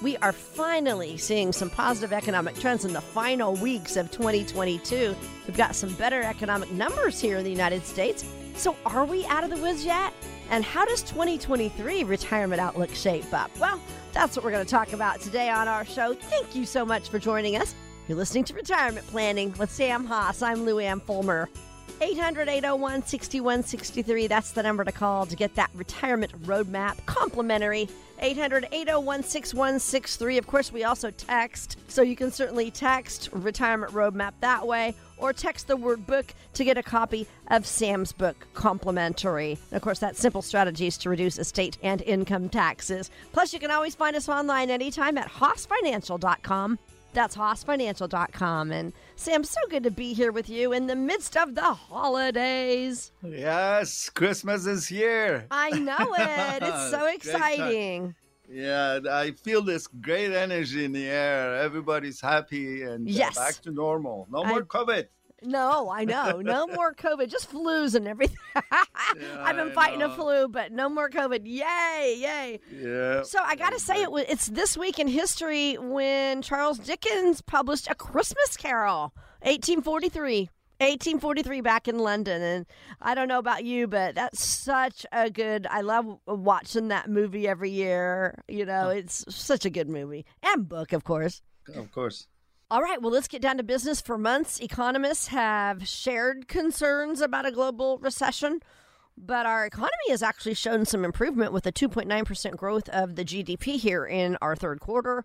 We are finally seeing some positive economic trends in the final weeks of 2022. We've got some better economic numbers here in the United States. So, are we out of the woods yet? And how does 2023 retirement outlook shape up? Well, that's what we're going to talk about today on our show. Thank you so much for joining us. You're listening to Retirement Planning with Sam Hoss. I'm Lou Ann Fulmer. 800 801 6163. That's the number to call to get that retirement roadmap complimentary. 800 801 6163. Of course, we also text, so you can certainly text retirement roadmap that way or text the word book to get a copy of Sam's book complimentary. And of course, that's simple strategies to reduce estate and income taxes. Plus, you can always find us online anytime at hossfinancial.com. That's hossfinancial.com. And Sam, so good to be here with you in the midst of the holidays. Yes, Christmas is here. I know it. It's so exciting. Yeah, I feel this great energy in the air. Everybody's happy and uh, Yes. back to normal. No I- more COVID. No, I know. No more COVID, just flus and everything. I've been I fighting a flu, but no more COVID. Yay, yay. Yeah. So I got to say, it was, it's this week in history when Charles Dickens published A Christmas Carol, 1843. 1843 back in London. And I don't know about you, but that's such a good, I love watching that movie every year. You know, it's such a good movie and book, of course. Of course. All right, well, let's get down to business. For months, economists have shared concerns about a global recession, but our economy has actually shown some improvement with a 2.9% growth of the GDP here in our third quarter.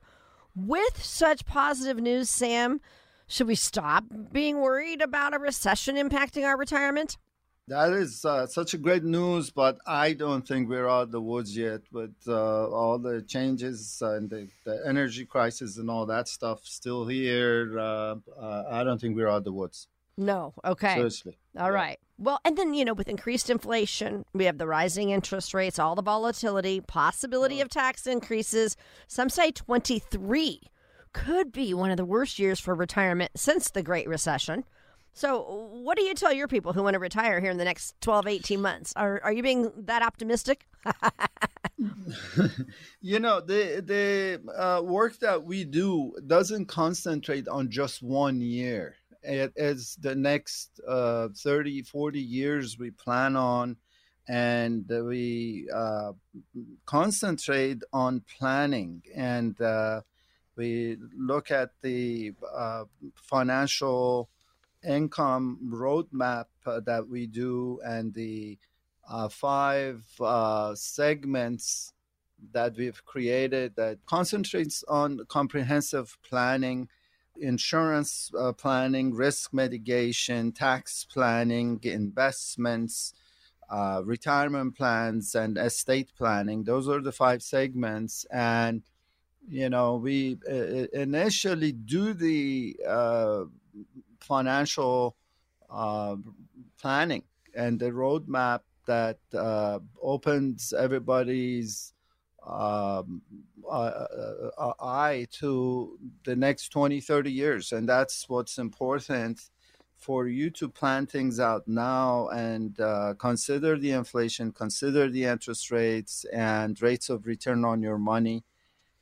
With such positive news, Sam, should we stop being worried about a recession impacting our retirement? That is uh, such a great news, but I don't think we're out of the woods yet with uh, all the changes and the, the energy crisis and all that stuff still here. Uh, uh, I don't think we're out of the woods. No. Okay. Seriously. All right. Well, and then, you know, with increased inflation, we have the rising interest rates, all the volatility, possibility of tax increases. Some say 23 could be one of the worst years for retirement since the Great Recession. So, what do you tell your people who want to retire here in the next 12, 18 months? Are, are you being that optimistic? You know, the the uh, work that we do doesn't concentrate on just one year. It is the next uh, 30, 40 years we plan on, and we uh, concentrate on planning and uh, we look at the uh, financial income roadmap uh, that we do and the uh, five uh, segments that we've created that concentrates on comprehensive planning, insurance uh, planning, risk mitigation, tax planning, investments, uh, retirement plans, and estate planning. Those are the five segments. And, you know, we uh, initially do the financial uh, planning and the roadmap that uh, opens everybody's um, uh, uh, uh, eye to the next 20, 30 years. And that's what's important for you to plan things out now and uh, consider the inflation, consider the interest rates and rates of return on your money.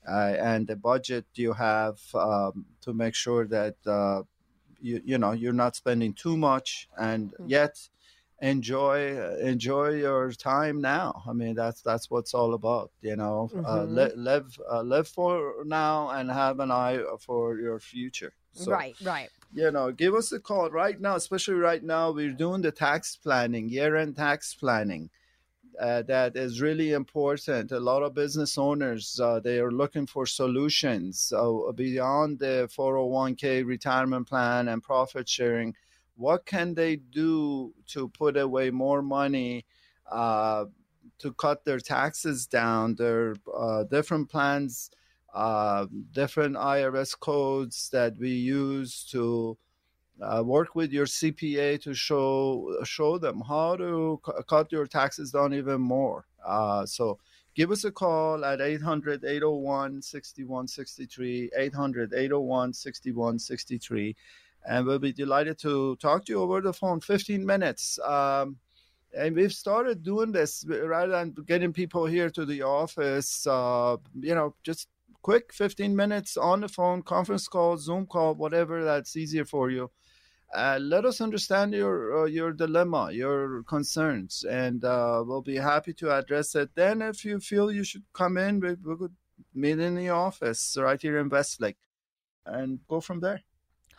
And the budget you have um, to make sure that you you know you're not spending too much and yet enjoy enjoy your time now. I mean that's that's what's all about you know? Uh, Mhm. li- live uh, live for now and have an eye for your future. So right, right. you know give us a call right now especially right now we're doing the tax planning year-end tax planning uh, that is really important. A lot of business owners uh, they are looking for solutions uh, beyond the 401k retirement plan and profit sharing. What can they do to put away more money uh, to cut their taxes down? There are uh, different plans, uh, different IRS codes that we use to uh, work with your CPA to show show them how to cu- cut your taxes down even more. Uh, so give us a call at 800 801 6163, 800 801 6163, and we'll be delighted to talk to you over the phone 15 minutes. Um, and we've started doing this rather than getting people here to the office, uh, you know, just quick 15 minutes on the phone, conference call, Zoom call, whatever that's easier for you. Uh, let us understand your uh, your dilemma, your concerns, and uh, we'll be happy to address it. Then, if you feel you should come in, we, we could meet in the office right here in Westlake and go from there.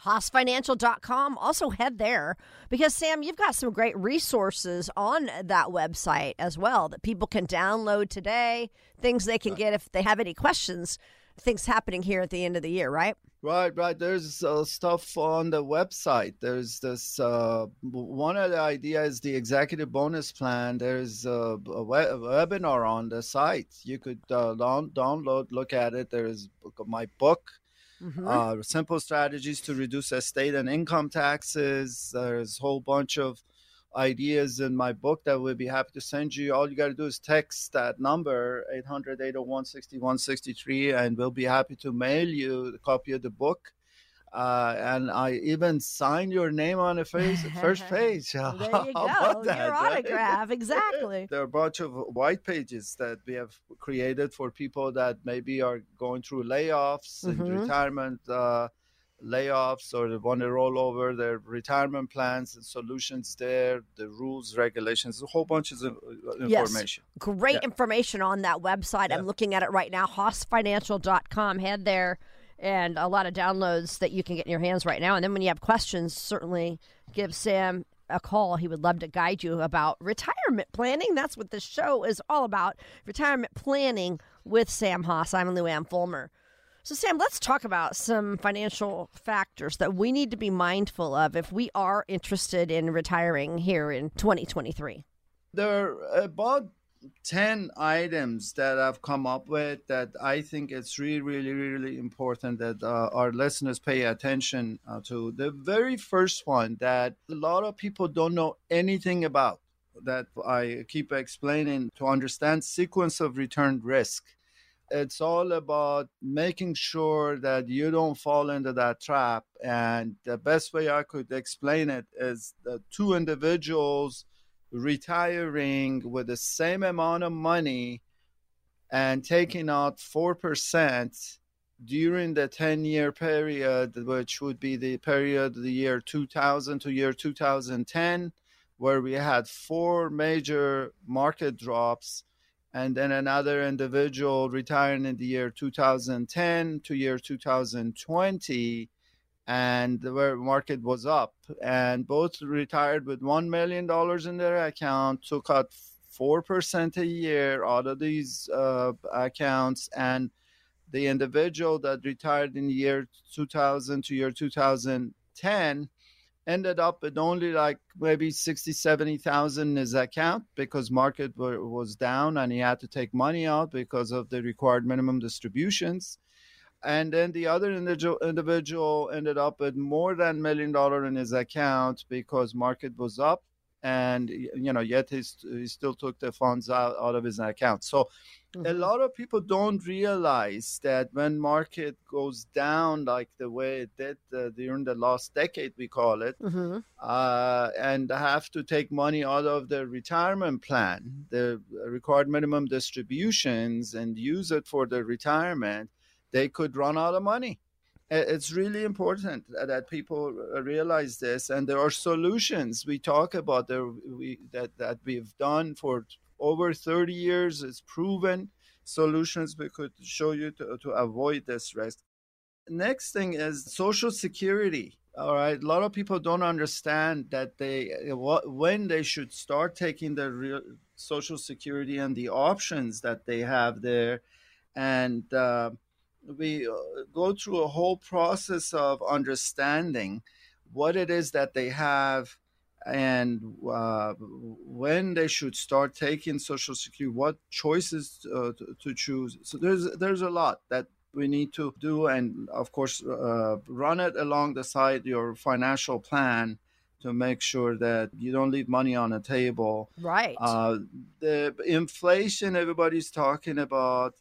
HossFinancial.com. Also head there because Sam, you've got some great resources on that website as well that people can download today, things they can get if they have any questions, things happening here at the end of the year, right? Right, right. There's uh, stuff on the website. There's this uh, one of the ideas, the executive bonus plan. There's a, a, we- a webinar on the site. You could uh, down- download, look at it. There's my book, Mhm. uh, simple strategies to reduce estate and income taxes. There's a whole bunch of ideas in my book that we'll be happy to send you. All you got to do is text that number, 800 801 6163, and we'll be happy to mail you a copy of the book. Uh, and I even signed your name on the face, first page. there you go. that, Your right? autograph. Exactly. There are a bunch of white pages that we have created for people that maybe are going through layoffs and Mhm. retirement uh, layoffs or they want to roll over their retirement plans and solutions there, the rules, regulations, a whole bunch of uh, Yes. information. Great Yeah. information on that website. Yeah. I'm looking at it right now, hossfinancial.com. Head there and a lot of downloads that you can get in your hands right now. And then when you have questions, certainly give Sam a call. He would love to guide you about retirement planning. That's what this show is all about retirement planning with Sam Hoss. I'm Lou Ann Fulmer. So, Sam, let's talk about some financial factors that we need to be mindful of if we are interested in retiring here in 2023. There are about 10 items that I've come up with that I think it's really, really, really important that uh, our listeners pay attention uh, to. The very first one that a lot of people don't know anything about that I keep explaining to understand sequence of return risk. It's all about making sure that you don't fall into that trap. And the best way I could explain it is the two individuals retiring with the same amount of money and taking out 4% during the 10 year period, which would be the period of the year 2000 to year 2010, where we had four major market drops, and then another individual retiring in the year 2010 to year 2020 and the market was up. And both retired with $1 million in their account took out 4% a year out of these uh, accounts and the individual that retired in the year 2000 to year 2010 ended up with only like maybe 60 70,000 in his account because market were, was down and he had to take money out because of the required minimum distributions. And then the other individual, individual ended up with more than million dollar in his account because market was up and you know yet he, he still took the funds out, out of his account. So a lot of people don't realize that when market goes down like the way it did uh, during the last decade we call it Mm-hmm. uh, and have to take money out of their retirement plan the required minimum distributions and use it for their retirement they could run out of money it's really important that people realize this and there are solutions. We talk about there we that, that we've done for over 30 years. It's proven solutions we could show you to, to avoid this risk. Next thing is social security all right? A lot of people don't understand that they what when they should start taking the real social security and the options that they have there. And uh, we uh, go through a whole process of understanding what it is that they have and uh, when they should start taking social security what choices uh, to, to choose so there's there's a lot that we need to do and of course uh, run it along the side your financial plan to make sure that you don't leave money on the table Right. uh, the inflation everybody's talking about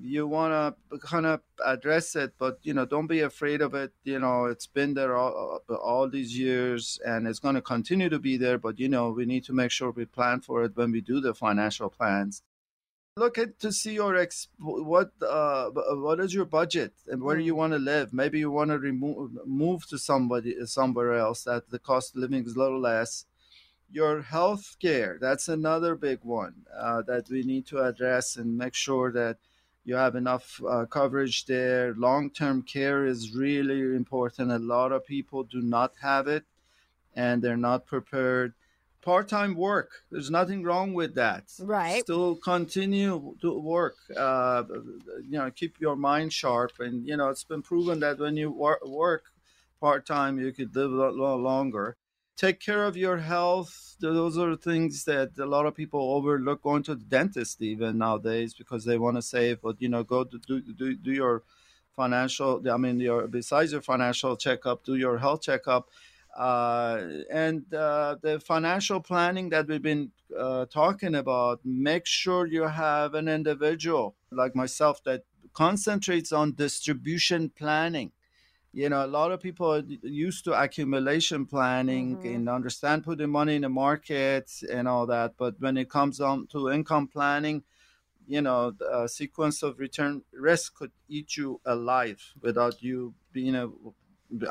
you want to kind of address it but you know don't be afraid of it. You know it's been there all, all these years and it's going to continue to be there but you know we need to make sure we plan for it when we do the financial plans. Look at to see your ex what uh, what is your budget and where do you mm. want to live. Maybe you want to remove move to somebody somewhere else that the cost of living is a little less. Your health care that's another big one uh, that we need to address and make sure that you have enough uh, coverage there. Long-term care is really important. A lot of people do not have it and they're not prepared. Part-time work there's nothing wrong with that. Right. Still continue to work uh, you know keep your mind sharp. And you know it's been proven that when you wor- work part-time you could live a lot longer take care of your health those are things that a lot of people overlook going to the dentist even nowadays because they want to save but you know go to do, do, do your financial i mean your besides your financial checkup do your health checkup uh, and uh, the financial planning that we've been uh, talking about, make sure you have an individual like myself that concentrates on distribution planning. You know, a lot of people are used to accumulation planning mm-hmm. and understand putting money in the market and all that. But when it comes on to income planning, you know, a sequence of return risk could eat you alive without you being a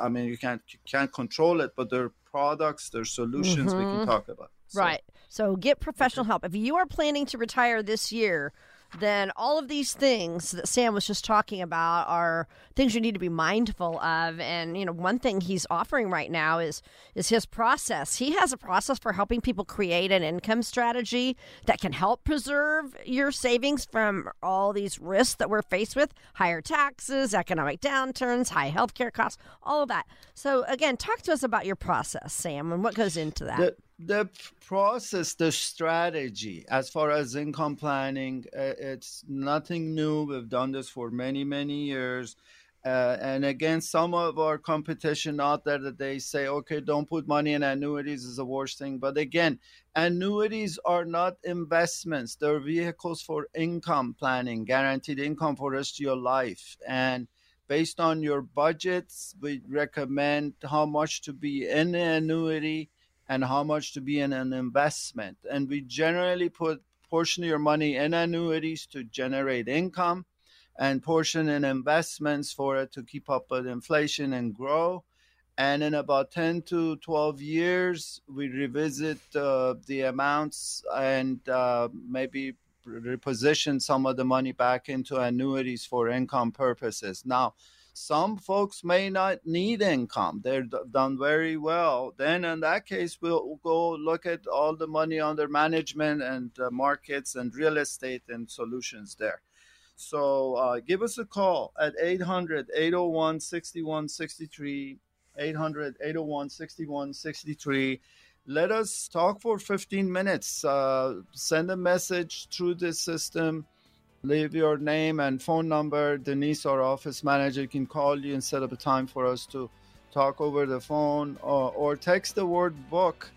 I mean, you can't you can't control it, but there are products, there are solutions mm-hmm. we can mm-hmm. talk about. So. Right. So get professional help. If you are planning to retire this year, then all of these things that Sam was just talking about are things you need to be mindful of. And you know, one thing he's offering right now is is his process. He has a process for helping people create an income strategy that can help preserve your savings from all these risks that we're faced with: higher taxes, economic downturns, high healthcare costs, all of that. So again, talk to us about your process, Sam, and what goes into that. The- the process, the strategy, as far as income planning, uh, it's nothing new. We've done this for many, many years. Uh, and again, some of our competition out there that they say, okay, don't put money in annuities is the worst thing. But again, annuities are not investments; they're vehicles for income planning, guaranteed income for rest of your life. And based on your budgets, we recommend how much to be in the annuity and how much to be in an investment. And we generally put portion of your money in annuities to generate income and portion in investments for it to keep up with inflation and grow. And in about 10 to 12 years, we revisit uh, the amounts and uh, maybe reposition some of the money back into annuities for income purposes. Now, some folks may not need income. They're d- done very well. Then, in that case, we'll go look at all the money under management and uh, markets and real estate and solutions there. So, uh, give us a call at 800 801 6163. 800 801 6163 let us talk for 15 minutes uh, send a message through the system leave your name and phone number. Denise, our office manager, can call you and set up a time for us to talk over the phone or, or text the word book.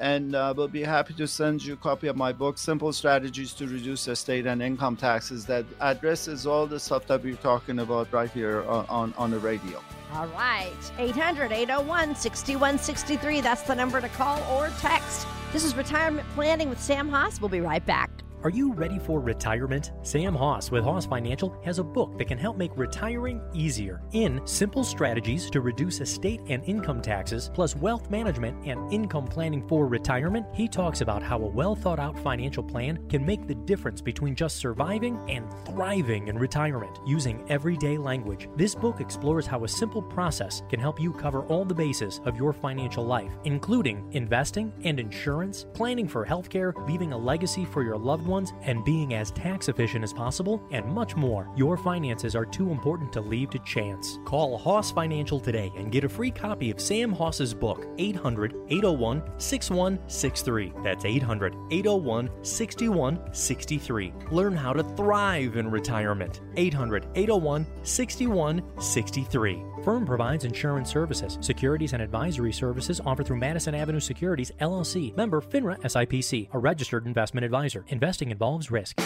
And uh, we'll be happy to send you a copy of my book, Simple Strategies to Reduce Estate and Income Taxes, that addresses all the stuff that we're talking about right here on, on, on the radio. All right. 800 801 6163. That's the number to call or text. This is Retirement Planning with Sam Hoss. We'll be right back. Are you ready for retirement? Sam Hoss with Hoss Financial has a book that can help make retiring easier. In Simple Strategies to Reduce Estate and Income Taxes, plus Wealth Management and Income Planning for Retirement, he talks about how a well thought out financial plan can make the difference between just surviving and thriving in retirement using everyday language. This book explores how a simple process can help you cover all the bases of your financial life, including investing and insurance, planning for healthcare, leaving a legacy for your loved ones, and being as tax efficient as possible, and much more. Your finances are too important to leave to chance. Call Hoss Financial today and get a free copy of Sam Hoss's book, 800 801 6163. That's 800 801 6163. Learn how to thrive in retirement. 800 801 6163. Firm provides insurance services, securities, and advisory services offered through Madison Avenue Securities, LLC, member FINRA SIPC, a registered investment advisor. Investing involves risk.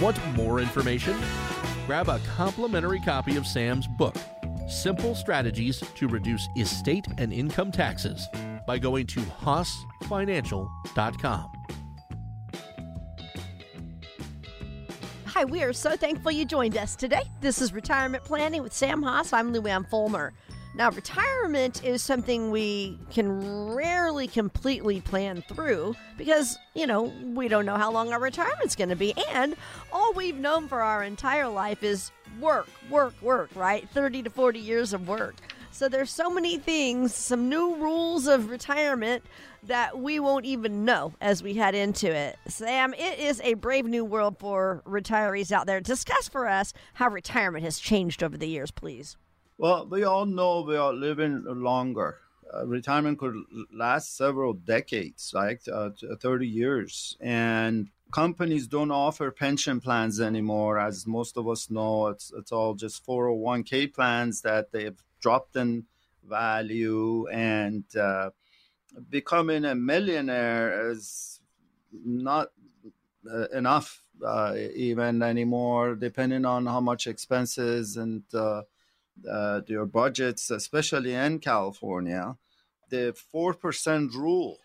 Want more information? Grab a complimentary copy of Sam's book, Simple Strategies to Reduce Estate and Income Taxes, by going to hossfinancial.com Hi, we are so thankful you joined us today. This is Retirement Planning with Sam Hoss. I'm Luann Fulmer. Now, retirement is something we can rarely completely plan through because, you know, we don't know how long our retirement's going to be. And all we've known for our entire life is work, work, work, right? 30 to 40 years of work. So there's so many things, some new rules of retirement that we won't even know as we head into it. Sam, it is a brave new world for retirees out there. Discuss for us how retirement has changed over the years, please. Well, we all know we are living longer. Uh, retirement could last several decades, like uh, 30 years. And companies don't offer pension plans anymore, as most of us know. It's, it's all just 401k plans that they've dropped in value. And uh, becoming a millionaire is not uh, enough uh, even anymore, depending on how much expenses and uh, uh, your budgets, especially in California, the four percent rule.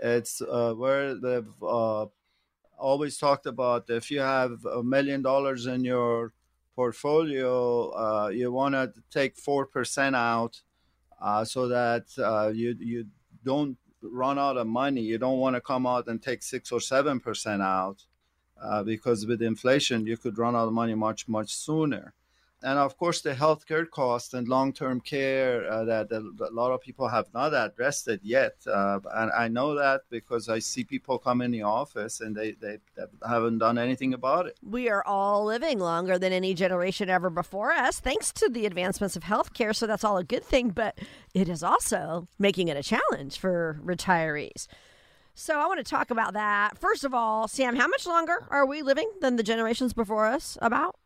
It's uh, where they've always talked about if you have a million dollars in your portfolio, uh, you want to take four percent out uh, so that uh, you you don't run out of money. You don't want to come out and take six or seven percent out because with inflation you could run out of money much much sooner and of course the healthcare cost and long-term care uh, that, that, a lot of people have not addressed it yet. Uh, and i know that because i see people come in the office and they, they, they, haven't done anything about it. We are all living longer than any generation ever before us thanks to the advancements of healthcare. So that's all a good thing but it is also making it a challenge for retirees. So I want to talk about that. First of all, Sam, how much longer are we living than the generations before us? About?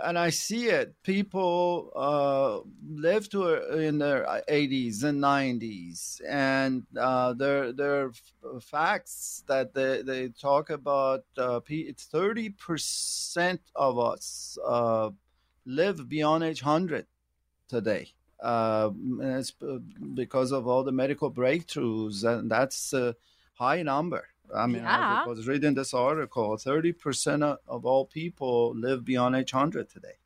And I see it. People uh, live to in their 80s and 90s, and uh, there there are facts that they, they talk about. Uh, it's 30 percent of us uh, live beyond age 100 today. Uh, it's because of all the medical breakthroughs, and that's a high number. I mean, yeah. I was reading this article 30% of all people live beyond age 100 today.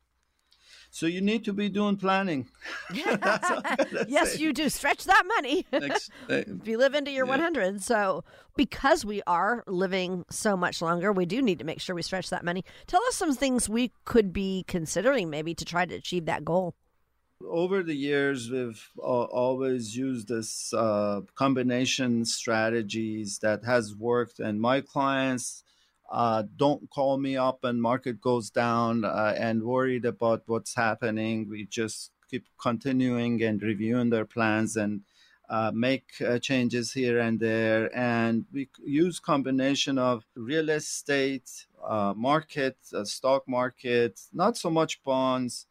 So you need to be doing planning. yes, say. you do. Stretch that money. Next, if you live into your yeah. 100. So because we are living so much longer, we do need to make sure we stretch that money. Tell us some things we could be considering maybe to try to achieve that goal over the years, we've uh, always used this uh, combination strategies that has worked, and my clients uh, don't call me up and market goes down uh, and worried about what's happening. We just keep continuing and reviewing their plans and uh, make uh, changes here and there. And we use combination of real estate, market, stock market, not so much bonds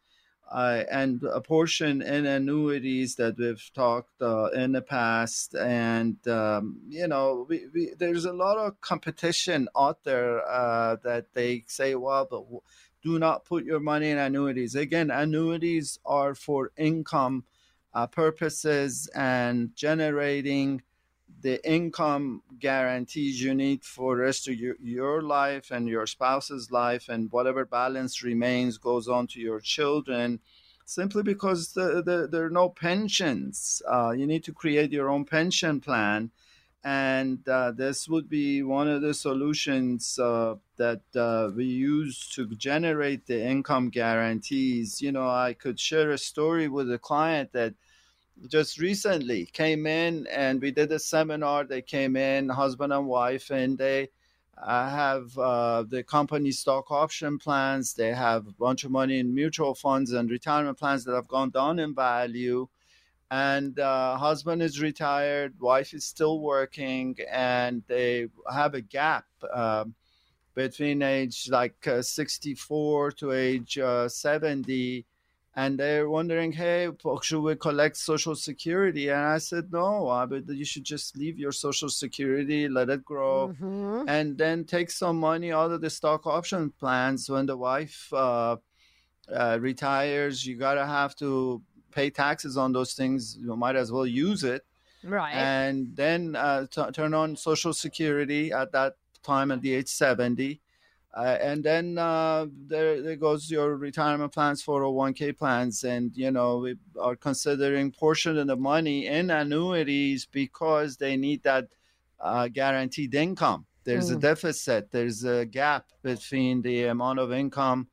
uh, and a portion in annuities that we've talked uh, in the past. And, um, you know, we, we, there's a lot of competition out there uh, that they say, well, but do not put your money in annuities. Again, annuities are for income uh, purposes and generating the income guarantees you need for the rest of your, your life and your spouse's life and whatever balance remains goes on to your children simply because the, the, there are no pensions. Uh, you need to create your own pension plan. And uh, this would be one of the solutions uh, that uh, we use to generate the income guarantees. You know i could share a story with a client that just recently came in and we did a seminar. They came in, husband and wife, and they uh, have uh, the company stock option plans. They have a bunch of money in mutual funds and retirement plans that have gone down in value. And uh, husband is retired, wife is still working, and they have a gap um, between age like uh, 64 to age uh, 70 and they're wondering, hey, should we collect Social Security? And I said, no, I but you should just leave your Social Security, let it grow, mm-hmm. and then take some money out of the stock option plans. When the wife uh, uh, retires, you gotta have to pay taxes on those things. You might as well use it. Right. And then uh, t- turn on Social Security at that time at the age 70. Uh, and then uh, there, there goes your retirement plans, 401k plans, and you know we are considering portion of the money in annuities because they need that uh, guaranteed income. There's mm. a deficit. There's a gap between the amount of income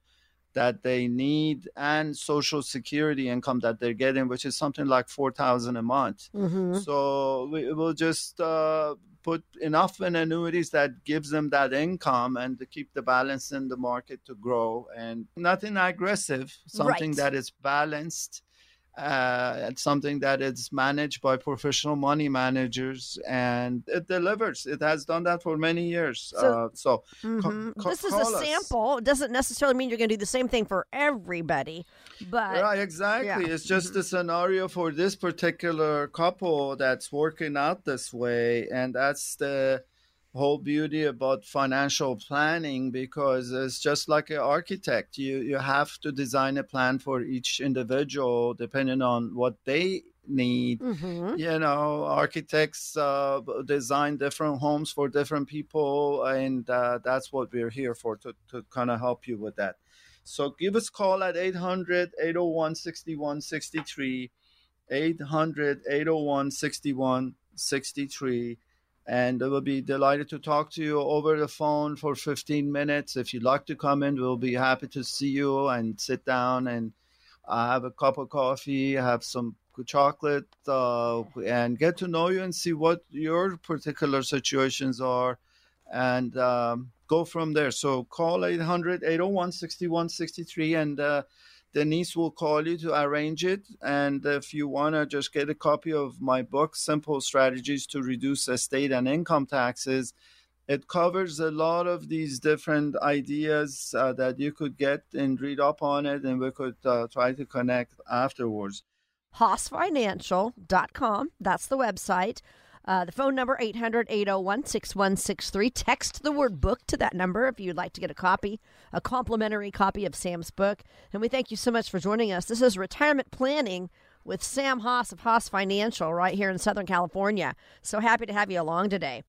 that they need and social security income that they're getting, which is something like four thousand a month. Mm-hmm. So we will just uh, put enough in annuities that gives them that income and to keep the balance in the market to grow and nothing aggressive, something right. that is balanced uh, it's something that is managed by professional money managers and it delivers. It has done that for many years. So, uh, so mm-hmm. co- this is a us. sample. It doesn't necessarily mean you're going to do the same thing for everybody, but right, exactly. Yeah. It's just mm-hmm. a scenario for this particular couple that's working out this way, and that's the whole beauty about financial planning because it's just like an architect. You you have to design a plan for each individual depending on what they need. Mm-hmm. you know architects uh, design different homes for different people and uh, that's what we're here for to, to kind of help you with that. So give us a call at 800 801 6163 800 801 6163 and we'll be delighted to talk to you over the phone for 15 minutes. If you'd like to come in, we'll be happy to see you and sit down and uh, have a cup of coffee, have some chocolate, uh, and get to know you and see what your particular situations are and um, go from there. So call 800 801 6163 and uh, Denise will call you to arrange it. And if you want to just get a copy of my book, Simple Strategies to Reduce Estate and Income Taxes, it covers a lot of these different ideas uh, that you could get and read up on it, and we could uh, try to connect afterwards. HossFinancial.com. That's the website. Uh, the phone number 800-801-6163. Text the word book to that number if you'd like to get a copy, a complimentary copy of Sam's book. And we thank you so much for joining us. This is retirement planning with Sam Hoss of Hoss Financial right here in Southern California. So happy to have you along today.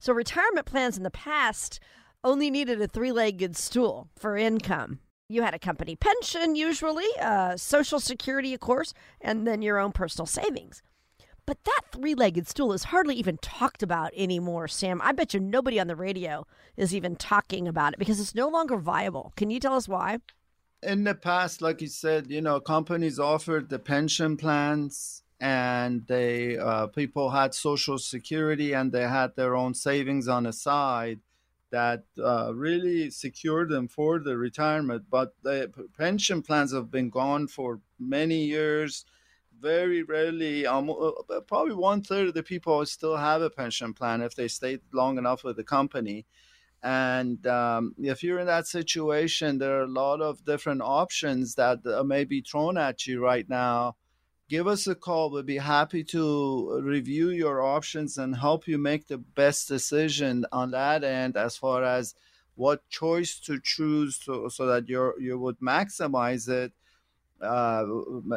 So retirement plans in the past only needed a three-legged stool for income. You had a company pension, usually, uh, Social Security, of course, and then your own personal savings. But that three legged stool is hardly even talked about anymore, Sam. I bet you nobody on the radio is even talking about it because it's no longer viable. Can you tell us why? In the past, like you said, you know, companies offered the pension plans and they uh, people had social security and they had their own savings on the side that uh, really secured them for the retirement. But the pension plans have been gone for many years very rarely, um, uh, probably one third of the people still have a pension plan if they stayed long enough with the company. And um, if you're in that situation, there are a lot of different options that uh, may be thrown at you right now. Give us a call. We'll be happy to review your options and help you make the best decision on that end as far as what choice to choose to, so that you you would maximize it uh,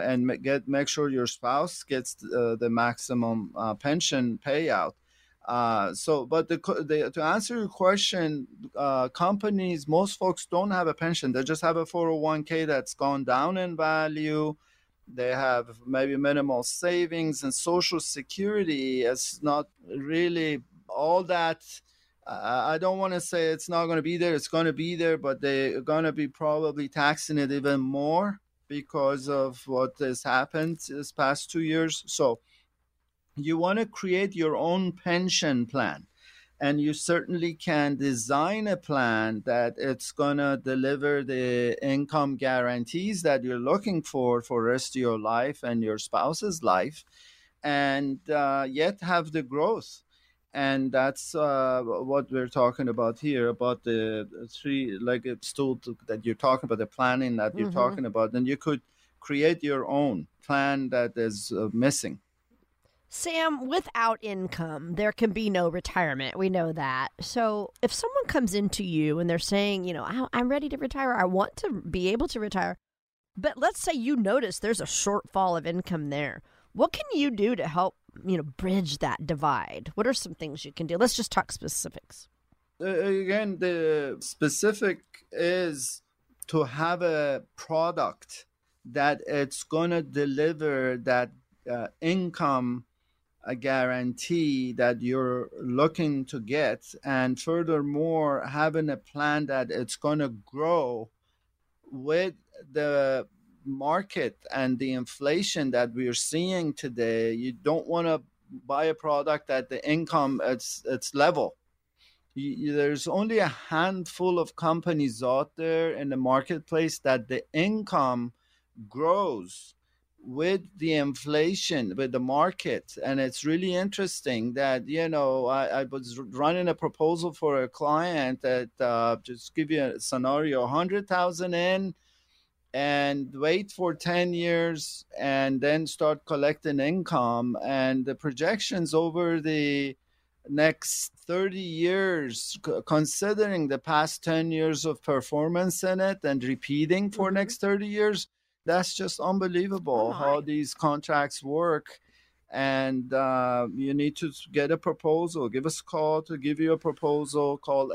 and get make sure your spouse gets uh, the maximum uh, pension payout. Uh, so, but the, the, to answer your question, uh, companies, most folks don't have a pension. They just have a 401k that's gone down in value. They have maybe minimal savings and social security is not really all that. I don't want to say it's not going to be there. It's going to be there, but they're going to be probably taxing it even more because of what has happened this past two years. So you want to create your own pension plan. And you certainly can design a plan that it's going to deliver the income guarantees that you're looking for for rest of your life and your spouse's life, and uh, yet have the growth and that's uh, what we're talking about here about the three-legged stool that you're talking about the planning that you're mm-hmm. talking about and you could create your own plan that is uh, missing Sam, without income, there can be no retirement. We know that. So, if someone comes into you and they're saying, you know, I'm ready to retire, I want to be able to retire, but let's say you notice there's a shortfall of income there, what can you do to help you know, bridge that divide? What are some things you can do? Let's just talk specifics. Uh, again, the specific is to have a product that it's going to deliver that uh, income a guarantee that you're looking to get and furthermore having a plan that it's going to grow with the market and the inflation that we're seeing today you don't want to buy a product at the income it's it's level. You, there's only a handful of companies out there in the marketplace that the income grows with the inflation with the market. And it's really interesting that you know i, I was running a proposal for a client that uh, just give you a scenario 100000 in and wait for 10 years and then start collecting income. And the projections over the next 30 years considering the past 10 years of performance in it and repeating for mm-hmm. next 30 years that's just unbelievable oh how these contracts work. And uh, you need to get a proposal. Give us a call to give you a proposal. Call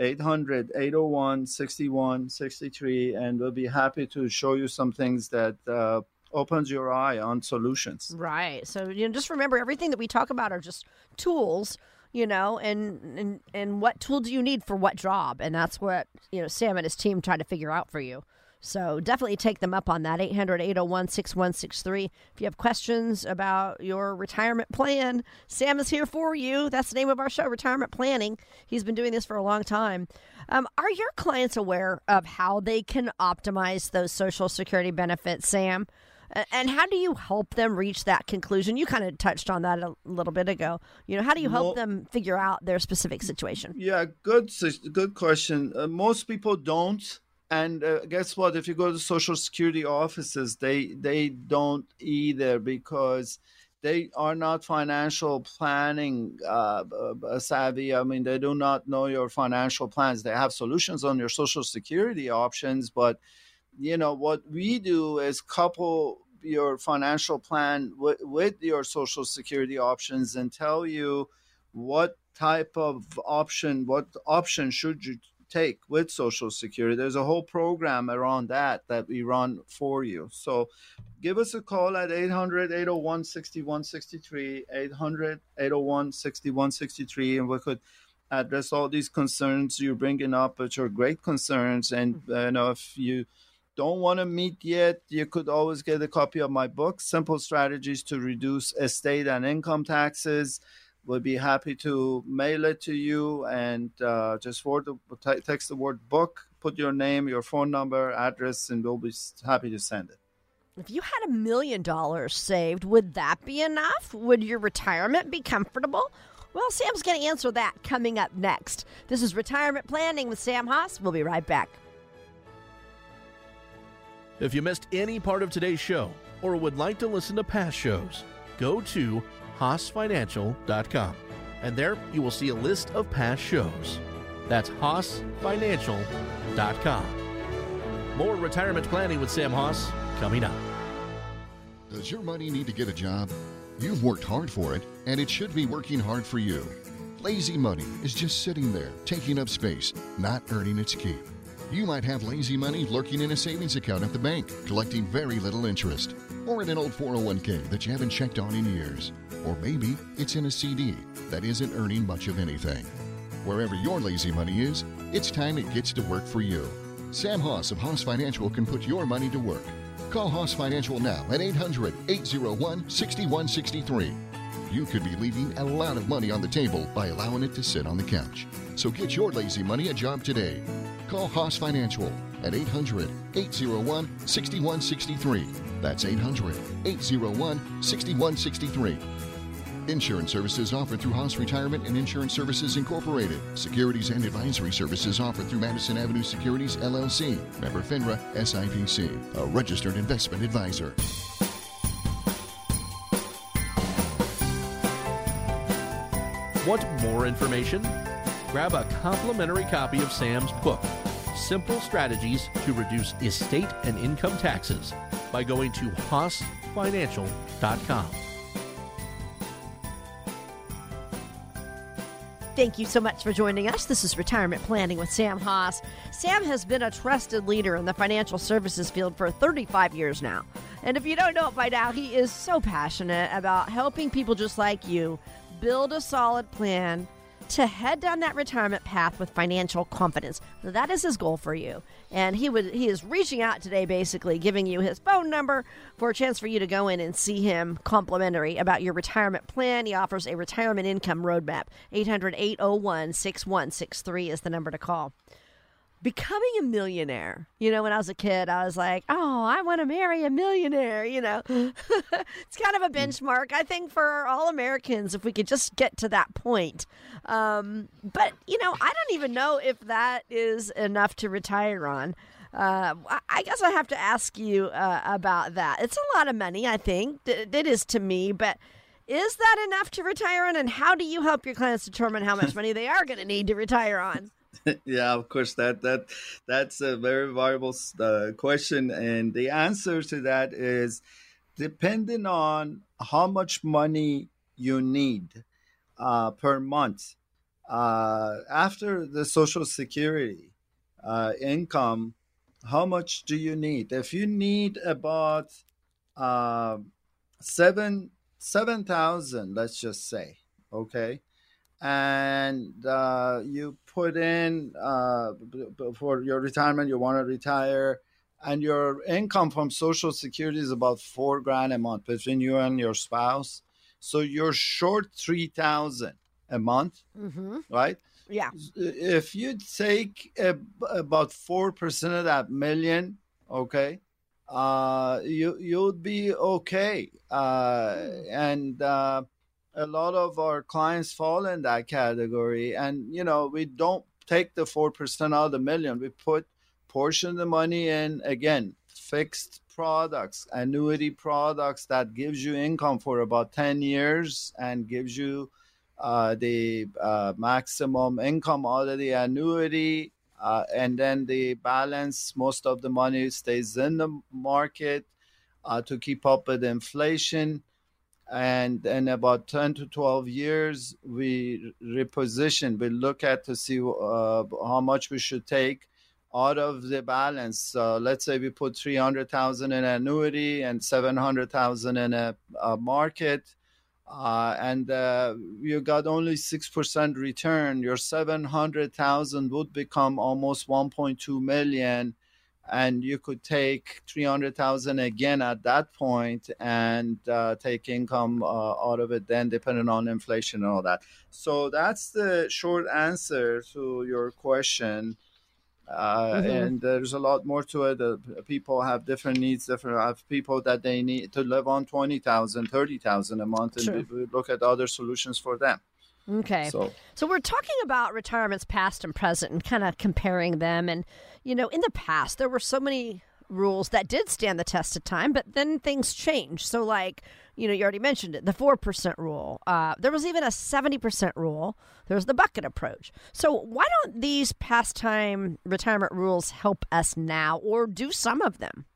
800-801-6163 800-801-6163 and we'll be happy to show you some things that uh, opens your eye on solutions right so you know just remember everything that we talk about are just tools you know, and and and what tool do you need for what job? And that's what, you know, Sam and his team try to figure out for you. So definitely take them up on that 800 801 6163. If you have questions about your retirement plan, Sam is here for you. That's the name of our show, Retirement Planning. He's been doing this for a long time. Um, are your clients aware of how they can optimize those Social Security benefits, Sam? And how do you help them reach that conclusion? You kind of touched on that a little bit ago. You know, how do you help them figure out their specific situation? Yeah, good, good question. Uh, most people don't, and uh, guess what? If you go to Social Security offices, they they don't either because they are not financial planning uh, savvy. I mean, they do not know your financial plans. They have solutions on your Social Security options, but you know what we do is couple your financial plan w- with your social security options and tell you what type of option what option should you take with social security there's a whole program around that that we run for you so give us a call at 800-801-6163 800-801-6163 and we could address all these concerns you're bringing up which are great concerns and mm-hmm. you know if you don't want to meet yet, you could always get a copy of my book, Simple Strategies to Reduce Estate and Income Taxes. We'll be happy to mail it to you and uh, just forward the, text the word book, put your name, your phone number, address, and we'll be happy to send it. If you had a million dollars saved, would that be enough? Would your retirement be comfortable? Well, Sam's going to answer that coming up next. This is Retirement Planning with Sam Hoss. We'll be right back. If you missed any part of today's show or would like to listen to past shows, go to HossFinancial.com and there you will see a list of past shows. That's HossFinancial.com. More retirement planning with Sam Hoss coming up. Does your money need to get a job? You've worked hard for it, and it should be working hard for you. Lazy money is just sitting there, taking up space, not earning its keep. You might have lazy money lurking in a savings account at the bank, collecting very little interest, or in an old 401k that you haven't checked on in years. Or maybe it's in a CD that isn't earning much of anything. Wherever your lazy money is, it's time it gets to work for you. Sam Hoss of Hoss Financial can put your money to work. Call Hoss Financial now at 800 801 6163. You could be leaving a lot of money on the table by allowing it to sit on the couch. So get your lazy money a job today. Call Hoss Financial at 800 801 6163. That's 800 801 6163. Insurance services offered through Hoss Retirement and Insurance Services Incorporated. Securities and advisory services offered through Madison Avenue Securities LLC. Member FINRA SIPC, a registered investment advisor. Want more information? Grab a complimentary copy of Sam's book, Simple Strategies to Reduce Estate and Income Taxes, by going to HossFinancial.com. Thank you so much for joining us. This is Retirement Planning with Sam Hoss. Sam has been a trusted leader in the financial services field for 35 years now. And if you don't know it by now, he is so passionate about helping people just like you build a solid plan to head down that retirement path with financial confidence. That is his goal for you. And he would he is reaching out today basically giving you his phone number for a chance for you to go in and see him complimentary about your retirement plan. He offers a retirement income roadmap. 800-801-6163 is the number to call becoming a millionaire. You know, when I was a kid, I was like, oh, I want to marry a millionaire. You know, it's kind of a benchmark, I think, for all Americans if we could just get to that point. Um, but, you know, I don't even know if that is enough to retire on. Uh, I guess I have to ask you uh, about that. It's a lot of money, I think. It is to me, but is that enough to retire on? And how do you help your clients determine how much money they are going to need to retire on? yeah, of course that that that's a very viable uh, question, and the answer to that is depending on how much money you need uh, per month uh, after the Social Security uh, income. How much do you need? If you need about uh, seven seven thousand, let's just say, okay and uh, you put in uh, for your retirement, you want to retire, and your income from Social Security is about four grand a month between you and your spouse. So you're short three thousand a month, mm-hmm. right? Yeah. If you take a, about four percent of that million, okay, uh, you you'll be okay, uh, mm. and uh, a lot of our clients fall in that category. And you know we don't take the 4% out of the million. We put portion of the money in again fixed products annuity products that gives you income for about 10 years and gives you uh, the uh, maximum income out of the annuity uh, and then the balance most of the money stays in the market uh, to keep up with inflation and in about 10 to 12 years we reposition we look at to see uh, how much we should take out of the balance. Uh, let's say we put 300000 in annuity and 700000 in a, a market uh, and uh, you got only 6% return. Your 700000 would become almost 1.2 million and you could take 300,000 again at that point and uh, take income uh, out of it then depending on inflation and all that. So that's the short answer to your question. Uh, mm-hmm. And there's a lot more to it. Uh, people have different needs. Different have people that they need to live on 20,000, 30,000 a month, and we, we look at other solutions for them. Okay. So, so we're talking about retirements past and present and kind of comparing them. And, you know, in the past, there were so many rules that did stand the test of time, but then things changed. So, like, you know, you already mentioned it the 4% rule. Uh, there was even a 70% rule. There's the bucket approach. So, why don't these pastime retirement rules help us now or do some of them?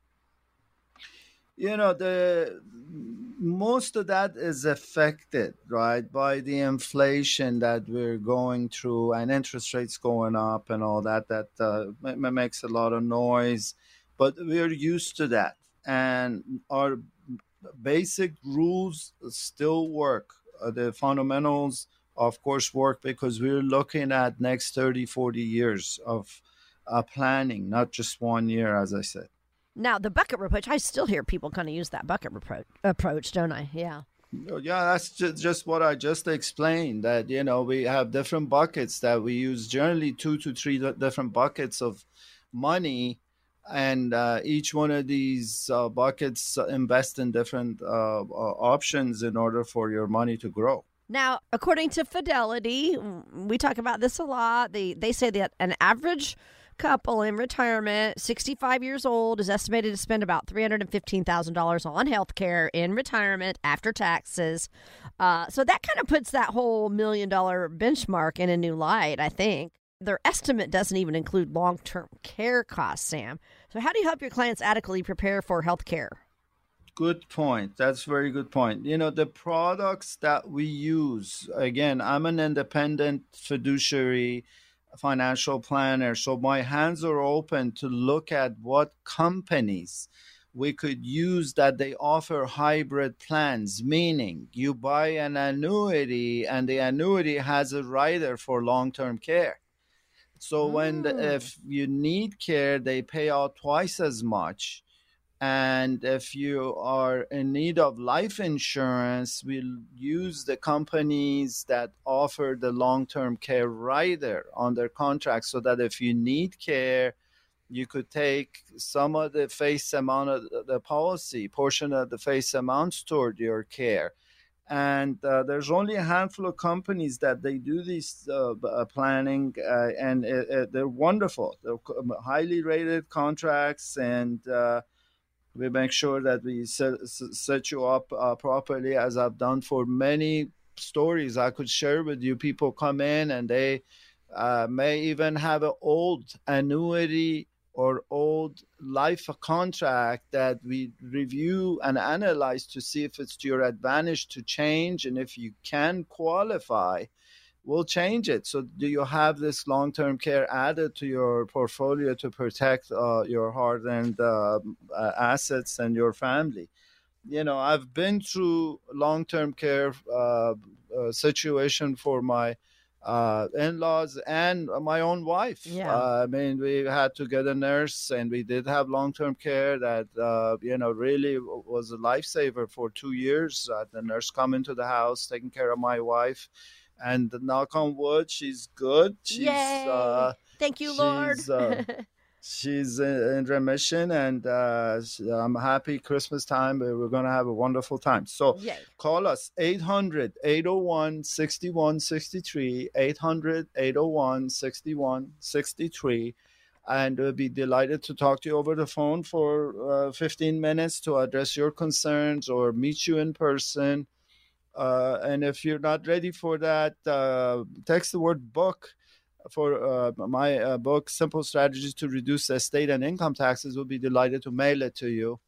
You know, the most of that is affected, right, by the inflation that we're going through and interest rates going up and all that. That uh, makes a lot of noise, but we're used to that, and our basic rules still work. Uh, the fundamentals, of course, work because we're looking at next 30, 40 years of uh, planning, not just one year, as I said. Now, the bucket approach, I still hear people kind of use that bucket approach, approach don't I? Yeah. Yeah, that's just, just what I just explained. That you know we have different buckets that we use. Generally, two to three different buckets of money, and uh, each one of these uh, buckets invest in different uh, uh options in order for your money to grow. Now, according to Fidelity, we talk about this a lot. They they say that an average couple in retirement, 65 years old, is estimated to spend about $315,000 on health care in retirement after taxes. Uh, so that kind of puts that whole million dollar benchmark in a new light, I think. Their estimate doesn't even include long term care costs, Sam. So, how do you help your clients adequately prepare for health care? Good point. That's very good point. You know, the products that we use, again, I'm an independent fiduciary financial planner, so my hands are open to look at what companies we could use that they offer hybrid plans, meaning you buy an annuity and the annuity has a rider for long term care. So when the, Mm. if you need care, they pay out twice as much. And if you are in need of life insurance, we'll use the companies that offer the long term care rider on their contract so that if you need care, you could take some of the face amount of the- policy, portion of the face amounts toward your care. And uh, there's only a handful of companies that they do this uh, uh, planning, uh, and uh, uh, they're wonderful. They're um, highly rated contracts, and we make sure that we set, set you up uh, properly, as I've done for many stories I could share with you. People come in and they uh, may even have an old annuity or old life contract that we review and analyze to see if it's to your advantage to change and if you can qualify we'll change it so do you have this long-term care added to your portfolio to protect uh, your hard-earned uh, uh, assets and your family you know i've been through long-term care uh, uh, situation for my uh, in-laws and my own wife. Yeah. Uh, I mean, we had to get a nurse, and we did have long-term care that uh, you know really was a lifesaver for two years. Uh, the nurse come into the house, taking care of my wife, and knock on wood, she's good. She's uh, Thank you, Lord. she's, uh, she's in remission, and uh, I'm happy Christmas time. We're gonna have a wonderful time. So Yay. call us 800 801 6163 800 801 6163 and we'll be delighted to talk to you over the phone for uh, 15 minutes to address your concerns or meet you in person uh, and if you're not ready for that uh, text the word book for uh, my uh, book simple strategies to reduce estate and income taxes we'll be delighted to mail it to you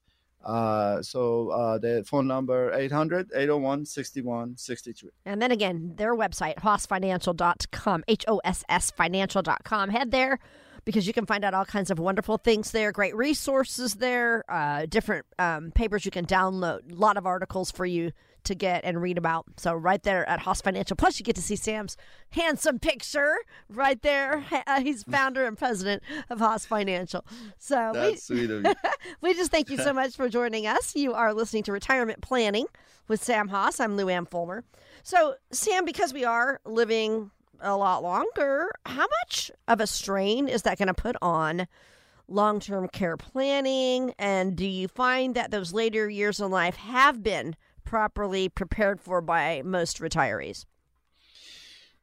uh, so uh, the phone number 800 801 6163. And then again, their website, hossfinancial.com, H O S S financial.com. Head there because you can find out all kinds of wonderful things there, great resources there, uh, different um, papers you can download, a lot of articles for you to get and read about. So, right there at Hoss Financial. Plus, you get to see Sam's handsome picture right there. Uh, he's founder and president of Hoss Financial. So, we, That's sweet of you. we just thank you so much for joining us. You are listening to Retirement Planning with Sam Hoss. I'm Lou Ann Fulmer. So, Sam, because we are living a lot longer, how much of a strain is that going to put on long term care planning? And do you find that those later years in life have been properly prepared for by most retirees?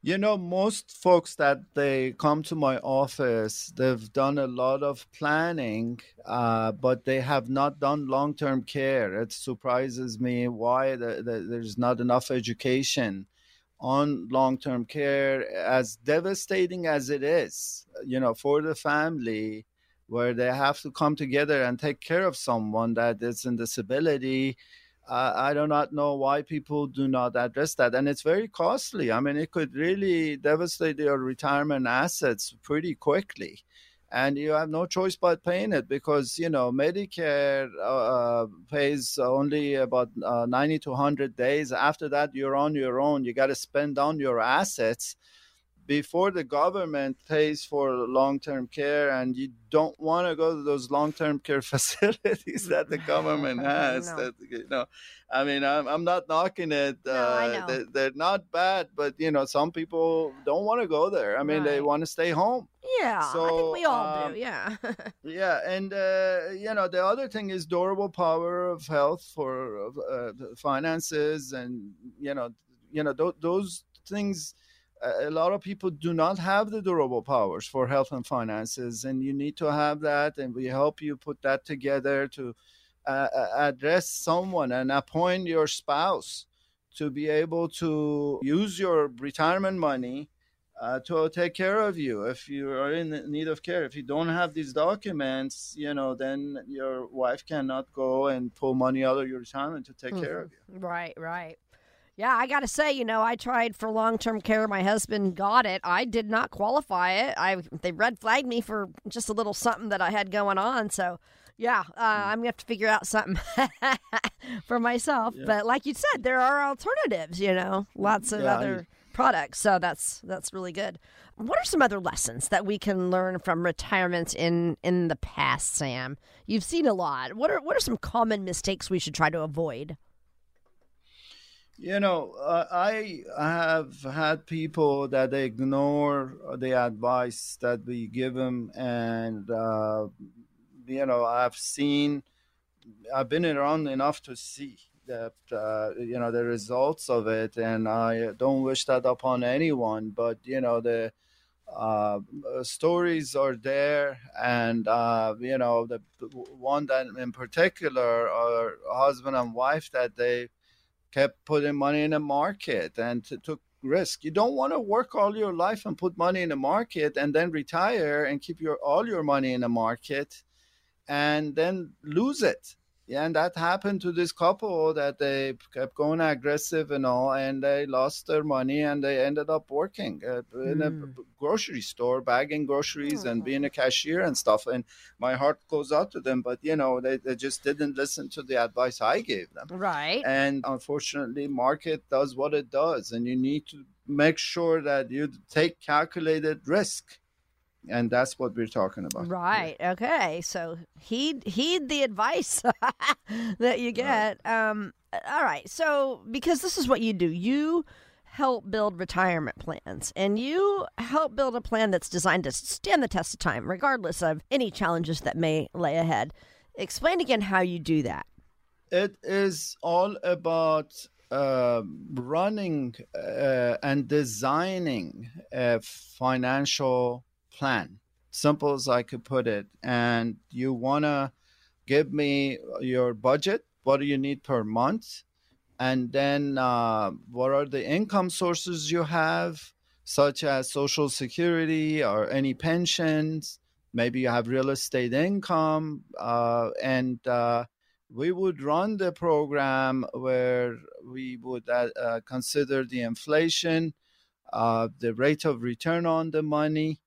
You know, most folks that they come to my office, they've done a lot of planning, uh, but they have not done long term care. It surprises me why the, the, there's not enough education on long term care, as devastating as it is, you know, for the family, where they have to come together and take care of someone that is in disability uh, I do not know why people do not address that. And it's very costly. I mean, it could really devastate your retirement assets pretty quickly. And you have no choice but paying it because, you know, Medicare uh, pays only about uh, 90 to 100 days. After that, you're on your own. You got to spend down your assets before the government pays for long-term care and you don't want to go to those long-term care facilities that the government has No. that you know i mean i'm, I'm not knocking it No, I uh, know. they, they're not bad but you know some people don't want to go there i mean they want to stay home Yeah, I think we all um, do. Yeah. yeah, and uh, you know the other thing is durable power of health for uh, finances, and you know, you know th- those things. A lot of people do not have the durable powers for health and finances, and you need to have that. And we help you put that together to uh, address someone and appoint your spouse to be able to use your retirement money uh, to take care of you if you are in need of care. If you don't have these documents, you know, then your wife cannot go and pull money out of your retirement to take mm-hmm. care of you. Right, right. Yeah, I got to say, you know, I tried for long-term care. My husband got it. I did not qualify it. I they red flagged me for just a little something that I had going on. So, yeah, uh, hmm. I'm gonna have to figure out something for myself. Yeah. But like you said, there are alternatives. You know, lots of yeah, other products. So that's that's really good. What are some other lessons that we can learn from retirement in in the past, Sam? You've seen a lot. What are what are some common mistakes we should try to avoid? You know, uh, I have had people that ignore the advice that we give them, and uh, you know, I've seen, I've been around enough to see that uh, you know the results of it, and I don't wish that upon anyone. But you know, the uh, stories are there, and uh, you know, the one that in particular are husband and wife that they kept putting money in the market and took risk. You don't want to work all your life and put money in the market and then retire and keep your all your money in the market and then lose it yeah, and that happened to this couple that they kept going aggressive and all, and they lost their money and they ended up working uh, in mm. a hmm. grocery store, bagging groceries oh. and being a cashier and stuff. And my heart goes out to them, but you know, they, they just didn't listen to the advice I gave them. Right. And unfortunately, market does what it does, and you need to make sure that you take calculated risk and that's what we're talking about. Right. Yeah. Okay. So heed heed the advice that you get. Right. Um. All right. So because this is what you do, you help build retirement plans, and you help build a plan that's designed to stand the test of time, regardless of any challenges that may lay ahead. Explain again how you do that. It is all about uh, running uh, and designing a financial plan. Simple as I could put it. And you want to give me your budget. What do you need per month? And then uh, what are the income sources you have, such as Social Security or any pensions? Maybe you have real estate income. Uh, and uh, we would run the program where we would uh, uh, consider the inflation, uh, the rate of return on the money,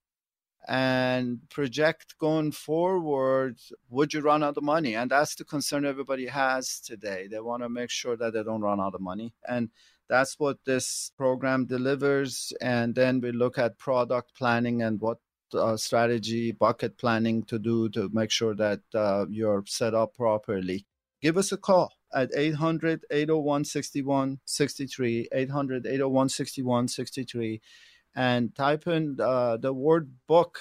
and project going forward would you run out of money? And that's the concern everybody has today. They want to make sure that they don't run out of money. And that's what this program delivers. And then we look at product planning and what uh, strategy bucket planning to do to make sure that uh, you're set up properly. Give us a call at 800 801 6163 800 801 6163 and type in uh, the word book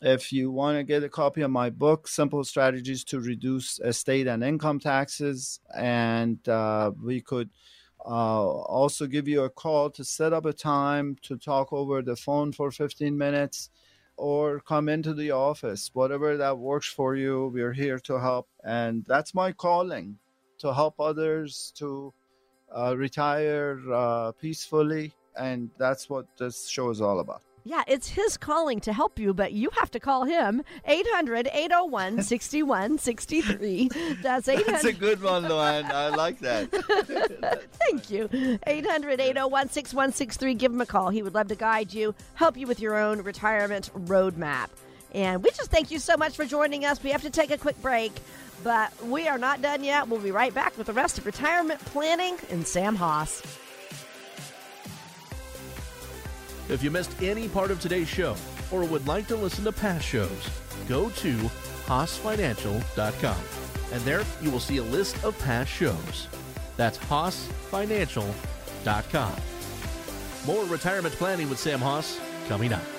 if you want to get a copy of my book, Simple Strategies to Reduce Estate and Income Taxes. And uh, we could uh, also give you a call to set up a time to talk over the phone for 15 minutes or come into the office, whatever that works for you. We're here to help. And that's my calling to help others to uh, retire uh, peacefully and that's what this show is all about. Yeah, it's his calling to help you, but you have to call him 800 801 6163. That's 800. That's a good one, Luann. I like that. Thank you. 800 801 6163. Give him a call. He would love to guide you, help you with your own retirement roadmap. And we just thank you so much for joining us. We have to take a quick break, but we are not done yet. We'll be right back with the rest of retirement planning and Sam Hoss. If you missed any part of today's show or would like to listen to past shows, go to HossFinancial.com and there you will see a list of past shows. That's HossFinancial.com. More retirement planning with Sam Hoss coming up.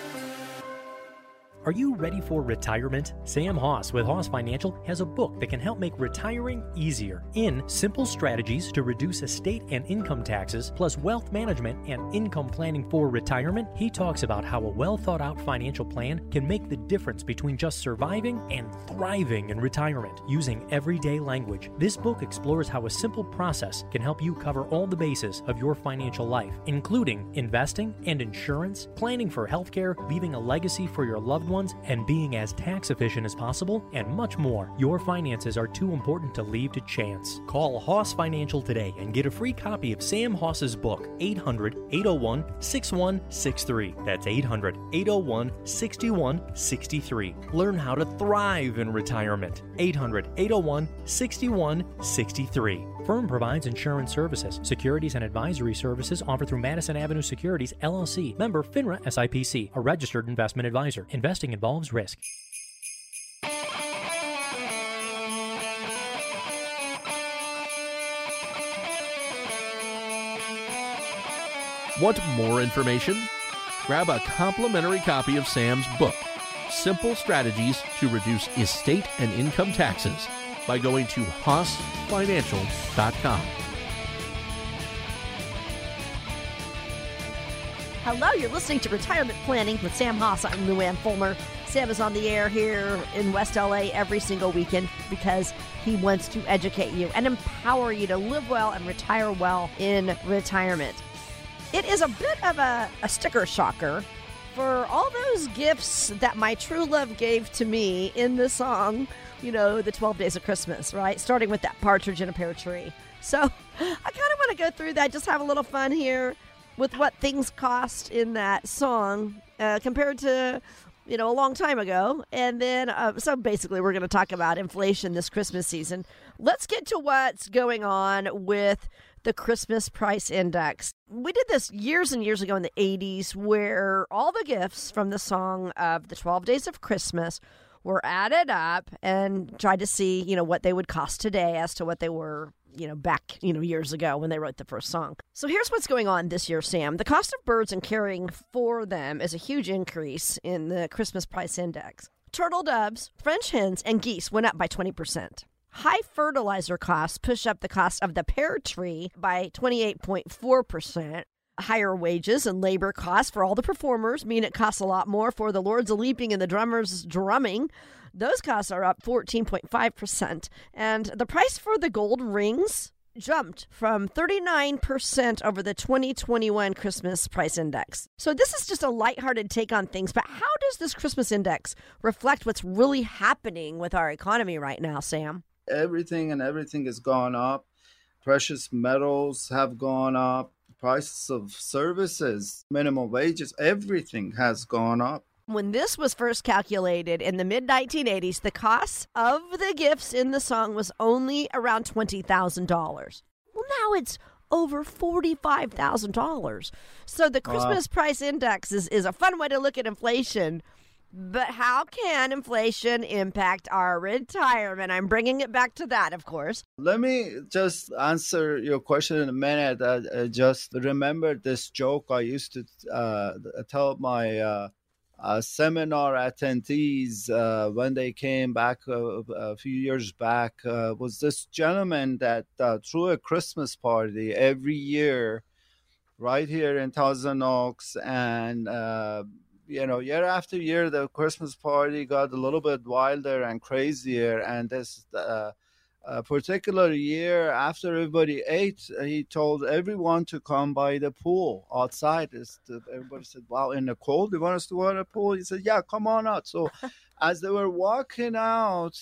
Are you ready for retirement? Sam Hoss with Hoss Financial has a book that can help make retiring easier in simple strategies to reduce estate and income taxes, plus wealth management and income planning for retirement. He talks about how a well thought out financial plan can make the difference between just surviving and thriving in retirement using everyday language. This book explores how a simple process can help you cover all the bases of your financial life, including investing and insurance, planning for healthcare, leaving a legacy for your loved ones, and being as tax efficient as possible, and much more. Your finances are too important to leave to chance. Call Hoss Financial today and get a free copy of Sam Hoss's book, 800 801 6163. That's 800 801 6163. Learn how to thrive in retirement. 800 801 6163. Firm provides insurance services. Securities and advisory services offered through Madison Avenue Securities, LLC. Member FINRA SIPC, a registered investment advisor. Investing involves risk. Want more information? Grab a complimentary copy of Sam's book, Simple Strategies to Reduce Estate and Income Taxes, by going to HossFinancial.com. Hello, you're listening to Retirement Planning with Sam Hoss. I'm Luann Fulmer. Sam is on the air here in West LA every single weekend because he wants to educate you and empower you to live well and retire well in retirement. It is a bit of a, a sticker shocker for all those gifts that my true love gave to me in the song, you know, the 12 days of Christmas, right? Starting with that partridge in a pear tree. So I kind of want to go through that, just have a little fun here with what things cost in that song uh, compared to you know a long time ago and then uh, so basically we're going to talk about inflation this christmas season let's get to what's going on with the christmas price index we did this years and years ago in the 80s where all the gifts from the song of the 12 days of christmas were added up and tried to see you know what they would cost today as to what they were you know, back, you know, years ago when they wrote the first song. So here's what's going on this year, Sam. The cost of birds and caring for them is a huge increase in the Christmas price index. Turtle doves, French hens, and geese went up by 20%. High fertilizer costs push up the cost of the pear tree by 28.4%. Higher wages and labor costs for all the performers mean it costs a lot more for the lords of leaping and the drummers drumming. Those costs are up 14.5%. And the price for the gold rings jumped from 39% over the 2021 Christmas price index. So this is just a lighthearted take on things, but how does this Christmas index reflect what's really happening with our economy right now, Sam? Everything and everything has gone up. Precious metals have gone up. Prices of services, minimum wages, everything has gone up. When this was first calculated in the mid 1980s, the cost of the gifts in the song was only around $20,000. Well, now it's over $45,000. So the Christmas wow. price index is, is a fun way to look at inflation. But how can inflation impact our retirement? I'm bringing it back to that, of course. Let me just answer your question in a minute. I, uh, just remember this joke I used to uh, tell my uh, uh, seminar attendees uh, when they came back uh, a few years back uh, was this gentleman that threw a Christmas party every year right here in Thousand Oaks and you know year after year the Christmas party got a little bit wilder and crazier and this uh, a particular year after everybody ate, he told everyone to come by the pool outside. Everybody said, "Wow, in the cold, you want us to go in the pool?" He said, "Yeah, come on out." So, as they were walking out,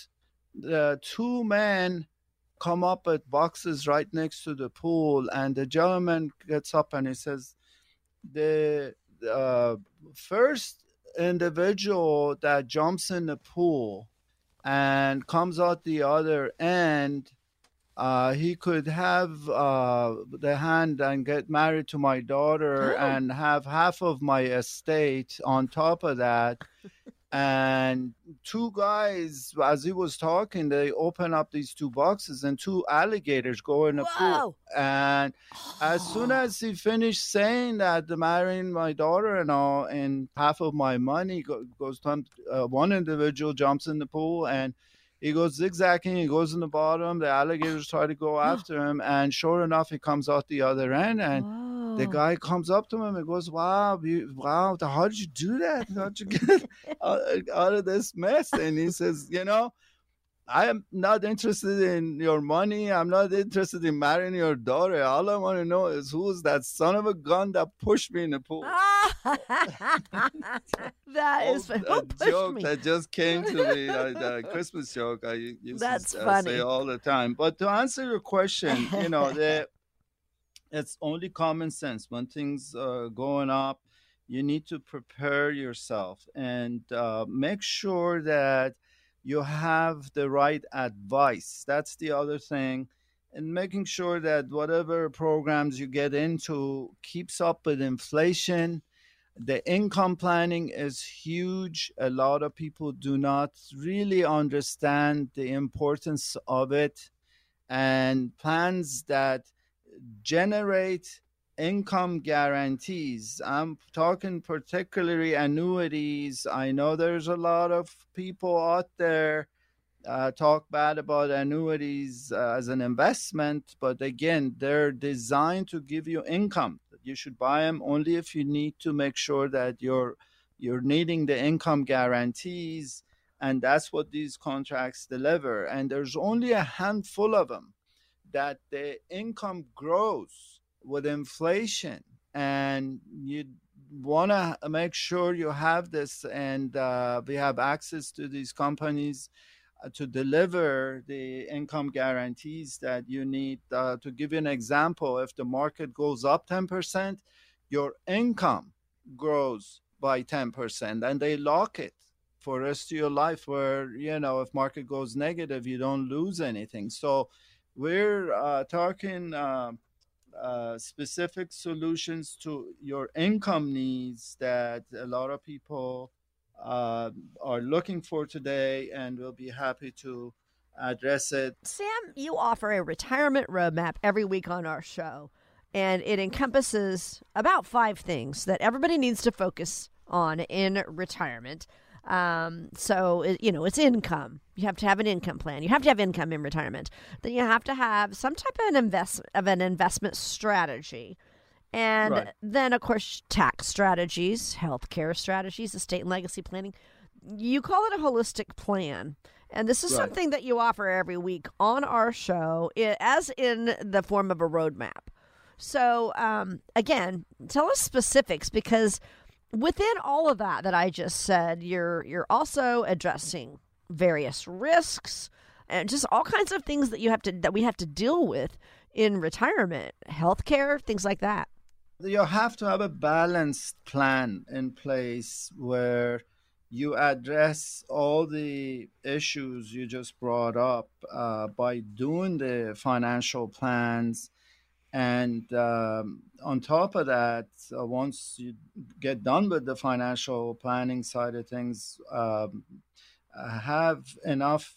the two men come up at boxes right next to the pool, and the gentleman gets up and he says, "The uh, first individual that jumps in the pool." and comes out the other end, uh, he could have uh, the hand and get married to my daughter oh. and have half of my estate on top of that. And two guys as he was talking they open up these two boxes and two alligators go in the pool. And as soon as he finished saying that the marrying my daughter and all and half of my money goes to uh, one individual jumps in the pool and he goes zigzagging he goes in the bottom the alligators try to go after him and sure enough he comes out the other end and the guy comes up to him and goes, "Wow, you, wow, how did you do that? How did you get out, out of this mess?" And he says, "You know." I am not interested in your money. I'm not interested in marrying your daughter. All I want to know is who's that son of a gun that pushed me in the pool. that is a joke me? that just came to me. Uh, the Christmas joke I used That's to uh, funny. say all the time. But to answer your question, you know, the it's only common sense when things are going up you need to prepare yourself and uh, make sure that you have the right advice. That's the other thing. And making sure that whatever programs you get into keeps up with inflation. The income planning is huge. A lot of people do not really understand the importance of it. And plans that generate income guarantees. I'm talking particularly annuities. I know there's a lot of people out there uh, talk bad about annuities uh, as an investment, but again, they're designed to give you income. You should buy them only if you need to make sure that you're you're needing the income guarantees, and that's what these contracts deliver. And there's only a handful of them that the income grows with inflation and you want to make sure you have this and uh, we have access to these companies uh, to deliver the income guarantees that you need uh, to give you an example if the market goes up 10% your income grows by 10% and they lock it for rest of your life where you know if market goes negative you don't lose anything. So we're uh, talking uh, uh, specific solutions to your income needs that a lot of people uh, are looking for today, and we'll be happy to address it. Sam, you offer a retirement roadmap every week on our show, and it encompasses about five things that everybody needs to focus on in retirement. Um, so it, you know, it's income. You have to have an income plan. You have to have income in retirement. Then you have to have some type of an invest of an investment strategy. And right. then, of course, tax strategies, healthcare strategies, estate and legacy planning. You call it a holistic plan. And this is right. something that you offer every week on our show, as in the form of a roadmap. So, um, again, tell us specifics because within all of that that I just said, you're you're also addressing various risks and just all kinds of things that you have to that we have to deal with in retirement, healthcare, things like that. You have to have a balanced plan in place where you address all the issues you just brought up uh, by doing the financial plans and um, on top of that, uh, once you get done with the financial planning side of things, um, have enough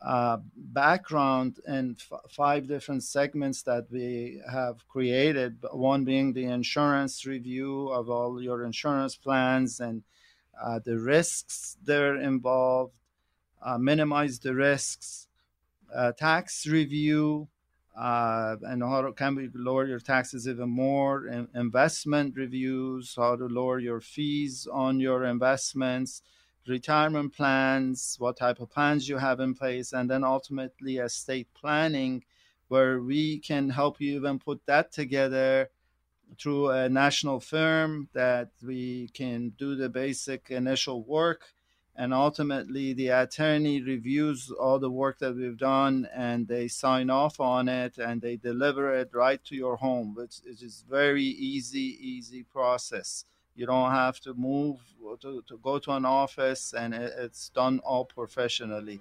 uh, background in f- five different segments that we have created. One being the insurance review of all your insurance plans and uh, the risks that are involved, uh, minimize the risks, uh, tax review uh, and how can we lower your taxes even more, in investment reviews, how to lower your fees on your investments, retirement plans, what type of plans you have in place, and then ultimately estate planning, where we can help you even put that together through a national firm that we can do the basic initial work and ultimately the attorney reviews all the work that we've done and they sign off on it and they deliver it right to your home which is very easy easy process. You don't have to move to, to go to an office and it's done all professionally.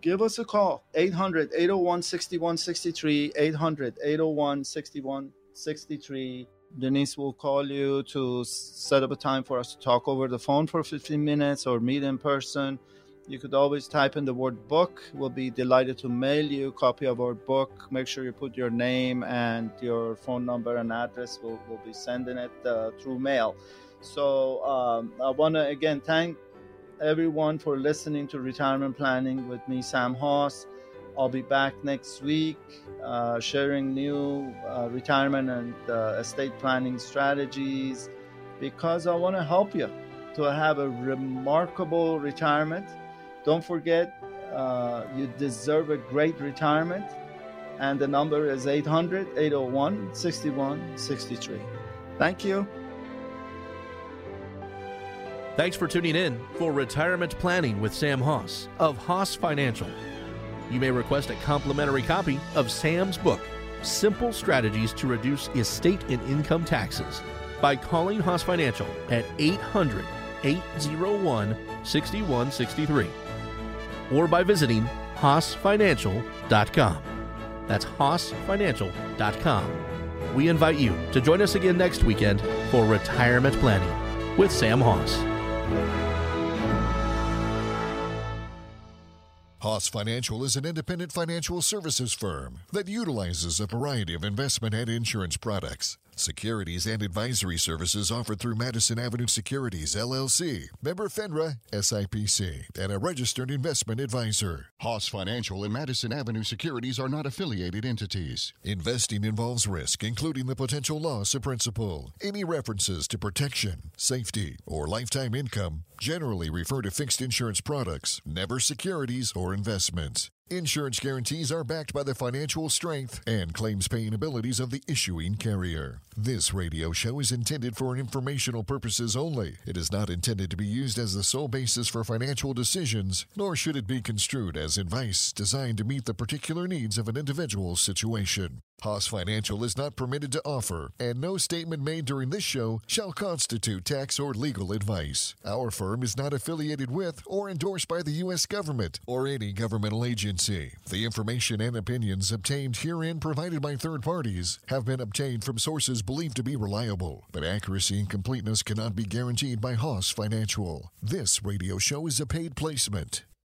Give us a call 800 801 6163 800 801 6163 Denise will call you to set up a time for us to talk over the phone for 15 minutes or meet in person. You could always type in the word book. We'll be delighted to mail you a copy of our book. Make sure you put your name and your phone number and address. We'll, we'll be sending it uh, through mail. So um, I want to again thank everyone for listening to Retirement Planning with me, Sam Hoss. I'll be back next week uh, sharing new uh, retirement and uh, estate planning strategies because I want to help you to have a remarkable retirement don't forget, uh, you deserve a great retirement. And the number is 800 801 6163. Thank you. Thanks for tuning in for Retirement Planning with Sam Hoss of Hoss Financial. You may request a complimentary copy of Sam's book, Simple Strategies to Reduce Estate and Income Taxes, by calling Hoss Financial at 800 801 6163 or by visiting HossFinancial.com. That's HossFinancial.com. We invite you to join us again next weekend for Retirement Planning with Sam Hoss. Hoss Financial is an independent financial services firm that utilizes a variety of investment and insurance products. Securities and advisory services offered through Madison Avenue Securities, LLC, member FINRA, SIPC, and a registered investment advisor. Hoss Financial and Madison Avenue Securities are not affiliated entities. Investing involves risk, including the potential loss of principal. Any references to protection, safety, or lifetime income generally refer to fixed insurance products, never securities or investments. Insurance guarantees are backed by the financial strength and claims paying abilities of the issuing carrier. This radio show is intended for informational purposes only. It is not intended to be used as the sole basis for financial decisions, nor should it be construed as advice designed to meet the particular needs of an individual's situation. Hoss Financial is not permitted to offer, and no statement made during this show shall constitute tax or legal advice. Our firm is not affiliated with or endorsed by the U.S. government or any governmental agency. The information and opinions obtained herein provided by third parties have been obtained from sources believed to be reliable, but accuracy and completeness cannot be guaranteed by Hoss Financial. This radio show is a paid placement.